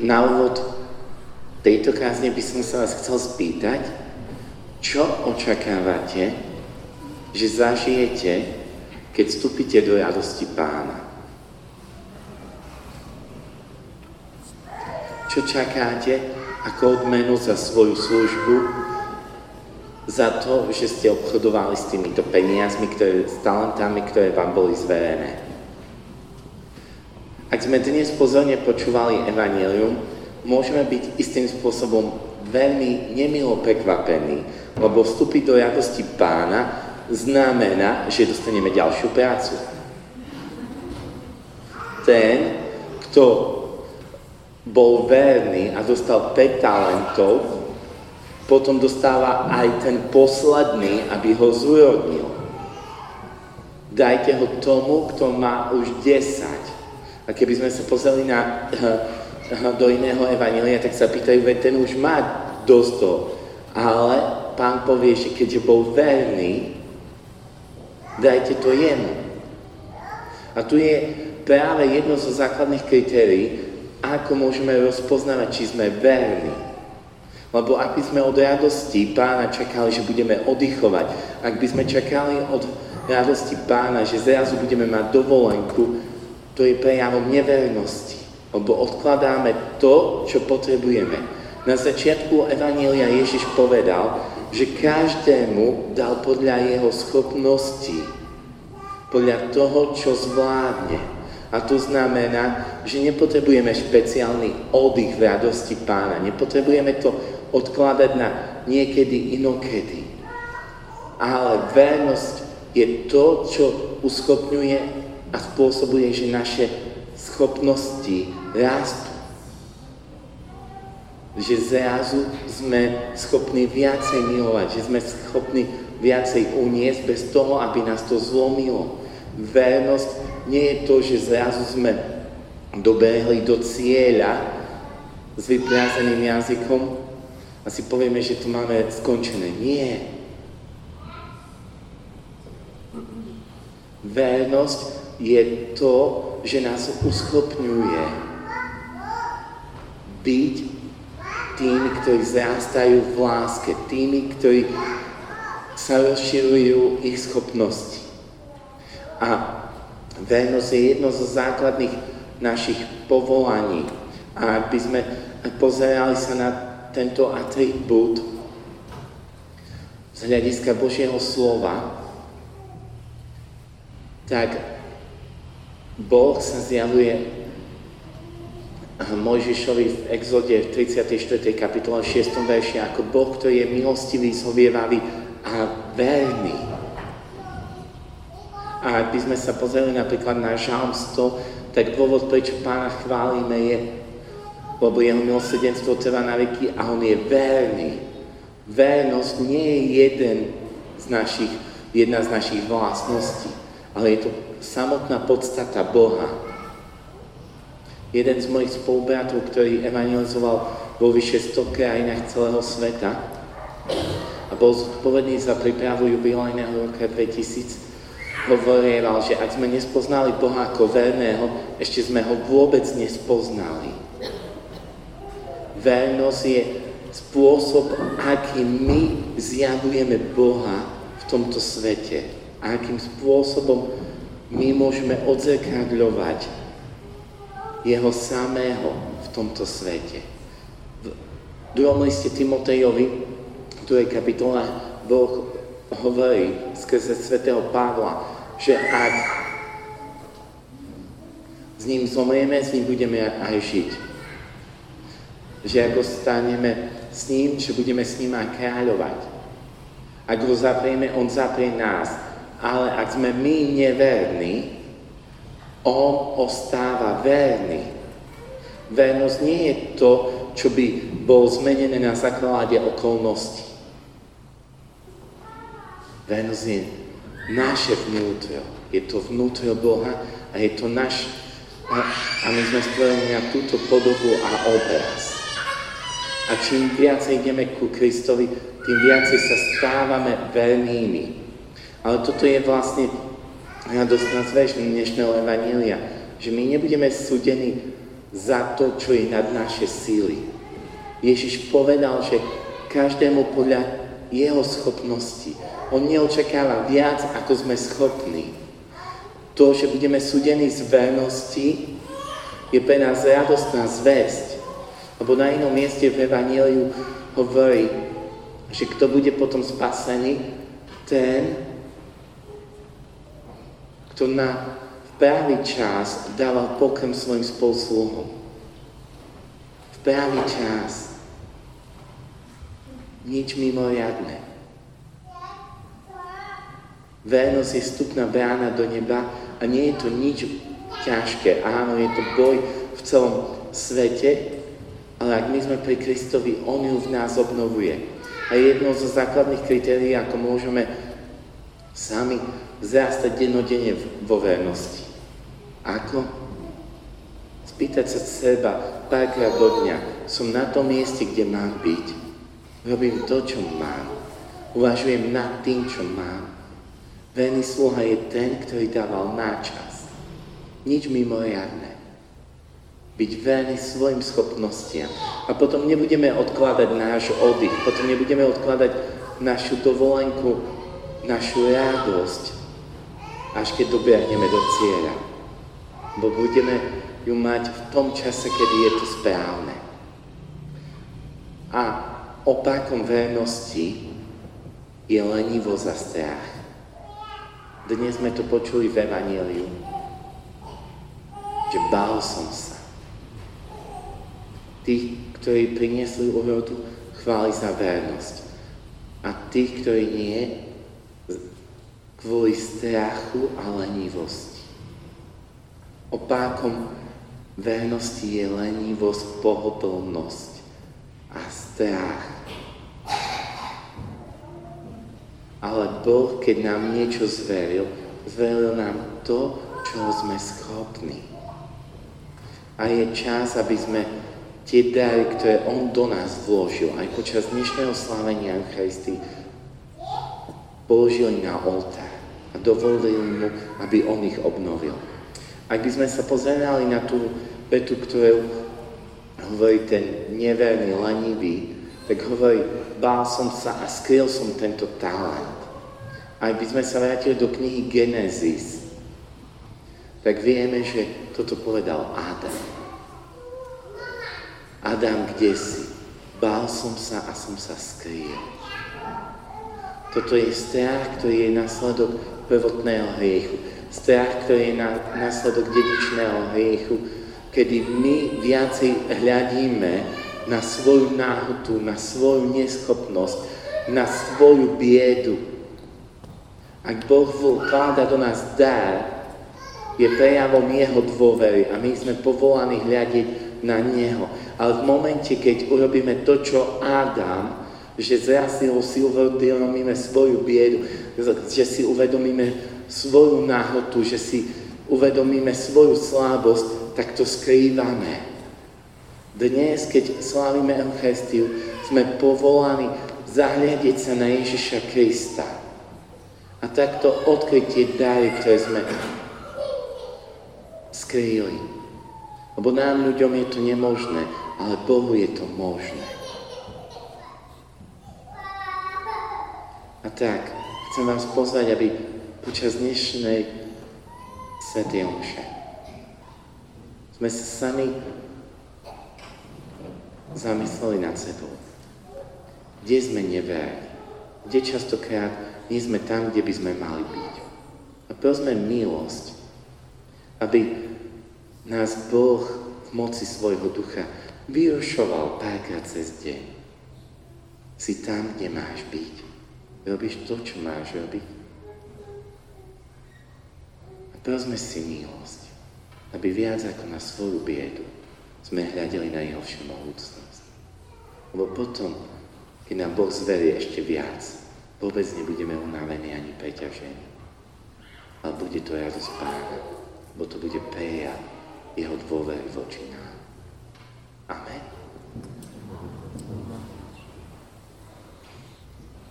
na úvod tejto kázne by som sa vás chcel spýtať, čo očakávate, že zažijete, keď vstúpite do radosti pána? Čo čakáte ako odmenu za svoju službu, za to, že ste obchodovali s týmito peniazmi, ktoré, s talentami, ktoré vám boli zverené? Ak sme dnes pozorne počúvali Evangelium, môžeme byť istým spôsobom veľmi nemilo prekvapení, lebo vstúpiť do radosti pána znamená, že dostaneme ďalšiu prácu. Ten, kto bol verný a dostal 5 talentov, potom dostáva aj ten posledný, aby ho zúrodnil. Dajte ho tomu, kto má už 10. A keby sme sa pozreli na do iného evanília, tak sa pýtajú, veď ten už má dosť toho. Ale pán povie, že keďže bol verný, dajte to jemu. A tu je práve jedno zo základných kritérií, ako môžeme rozpoznávať, či sme verní. Lebo ak by sme od radosti pána čakali, že budeme oddychovať, ak by sme čakali od radosti pána, že zrazu budeme mať dovolenku, to je prejavom nevernosti lebo odkladáme to, čo potrebujeme. Na začiatku Evanília Ježiš povedal, že každému dal podľa jeho schopností, podľa toho, čo zvládne. A to znamená, že nepotrebujeme špeciálny oddych v radosti pána. Nepotrebujeme to odkladať na niekedy inokedy. Ale vernosť je to, čo uschopňuje a spôsobuje, že naše schopnosti rastú. Že zrazu sme schopní viacej milovať, že sme schopní viacej uniesť bez toho, aby nás to zlomilo. Vernosť nie je to, že zrazu sme dobehli do cieľa s vyprázeným jazykom a si povieme, že to máme skončené. Nie. Vernosť je to, že nás uschopňuje byť tými, ktorí zrastajú v láske, tými, ktorí sa rozširujú ich schopnosti. A vernosť je jedno zo základných našich povolaní. A ak by sme pozerali sa na tento atribút z hľadiska Božieho slova, tak Boh sa zjavuje Mojžišovi v exode v 34. kapitole 6. verši ako Boh, ktorý je milostivý, zhovievavý a verný. A ak by sme sa pozreli napríklad na žalm 100, tak dôvod, prečo pána chválime je, lebo jeho milosrdenstvo trvá na veky a on je verný. Vernosť nie je jeden z našich, jedna z našich vlastností, ale je to samotná podstata Boha. Jeden z mojich spolubratov, ktorý evangelizoval vo vyše 100 krajinách celého sveta a bol zodpovedný za prípravu jubilejného roka 2000, hovorieval, že ak sme nespoznali Boha ako verného, ešte sme ho vôbec nespoznali. Vernosť je spôsob, akým my zjavujeme Boha v tomto svete. A akým spôsobom my môžeme odzrkadľovať jeho samého v tomto svete. V druhom liste Timotejovi, v druhej kapitole, Boh hovorí skrze svätého Pavla, že ak s ním zomrieme, s ním budeme aj žiť. Že ako staneme s ním, že budeme s ním aj kráľovať. Ak ho zaprieme, on zaprie nás. Ale ak sme my neverní, on ostáva verný. Vernosť nie je to, čo by bol zmenené na základe okolností. Vernosť je naše vnútro. Je to vnútro Boha a je to náš... A, a my sme stvorení na túto podobu a obraz. A čím viacej ideme ku Kristovi, tým viacej sa stávame vernými. Ale toto je vlastne radosť na zväž dnešného Evanília, že my nebudeme súdení za to, čo je nad naše síly. Ježiš povedal, že každému podľa jeho schopnosti. On neočakáva viac, ako sme schopní. To, že budeme súdení z vernosti, je pre nás radostná zväzť. Lebo na inom mieste v Evangeliu hovorí, že kto bude potom spasený, ten, kto na pravý čas dával pokrm svojim spolsluhom. V pravý čas. Nič mimoriadne. Vernosť je vstupná brána do neba a nie je to nič ťažké. Áno, je to boj v celom svete, ale ak my sme pri Kristovi, On ju v nás obnovuje. A jedno zo základných kritérií, ako môžeme sami zrastať dennodenne vo vernosti. Ako? Spýtať sa seba párkrát do dňa. Som na tom mieste, kde mám byť. Robím to, čo mám. Uvažujem nad tým, čo mám. Verný sluha je ten, ktorý dával náčas. Nič mimoriadne byť verný svojim schopnostiam. A potom nebudeme odkladať náš oddych, potom nebudeme odkladať našu dovolenku, našu radosť, až keď dobiahneme do cieľa. Bo budeme ju mať v tom čase, kedy je to správne. A opakom vernosti je lenivosť a strach. Dnes sme to počuli v Evangeliu, že bál som sa tých, ktorí priniesli úrodu, chváli za vernosť. A tých, ktorí nie, kvôli strachu a lenivosti. Opákom vernosti je lenivosť, pohodlnosť a strach. Ale Boh, keď nám niečo zveril, zveril nám to, čo sme schopní. A je čas, aby sme tie dary, ktoré On do nás vložil, aj počas dnešného slávenia Eucharistii, položili na oltár a dovolili mu, aby On ich obnovil. Ak by sme sa pozerali na tú vetu, ktorú hovorí ten neverný, lenivý, tak hovorí, bál som sa a skryl som tento talent. Ak by sme sa vrátili do knihy Genesis, tak vieme, že toto povedal Adam. Adam, kde si? Bál som sa a som sa skrýl. Toto je strach, ktorý je následok prvotného hriechu. Strach, ktorý je následok dedičného hriechu, kedy my viacej hľadíme na svoju náhotu, na svoju neschopnosť, na svoju biedu. Ak Boh vkláda do nás dar, je prejavom Jeho dôvery a my sme povolaní hľadiť na Neho. Ale v momente, keď urobíme to, čo Adam, že zrasil si uvedomíme svoju biedu, že si uvedomíme svoju náhotu, že si uvedomíme svoju slabosť, tak to skrývame. Dnes, keď slávime Eucharistiu, sme povolaní zahľadiť sa na Ježiša Krista. A takto odkryť tie dary, ktoré sme skrýli. Lebo nám ľuďom je to nemožné ale Bohu je to možné. A tak, chcem vás pozvať, aby počas dnešnej Svetej Omše sme sa sami zamysleli nad sebou. Kde sme neverní? Kde častokrát nie sme tam, kde by sme mali byť? A prosme milosť, aby nás Boh v moci svojho ducha vyrušoval párkrát cez deň. Si tam, kde máš byť. Robíš to, čo máš robiť. A prosme si milosť, aby viac ako na svoju biedu sme hľadeli na jeho všemohúcnosť. Lebo potom, keď nám Boh zverie ešte viac, vôbec nebudeme unavení ani preťažení. Ale bude to radosť Pána, bo to bude prejav jeho dôvery voči nám. Amen.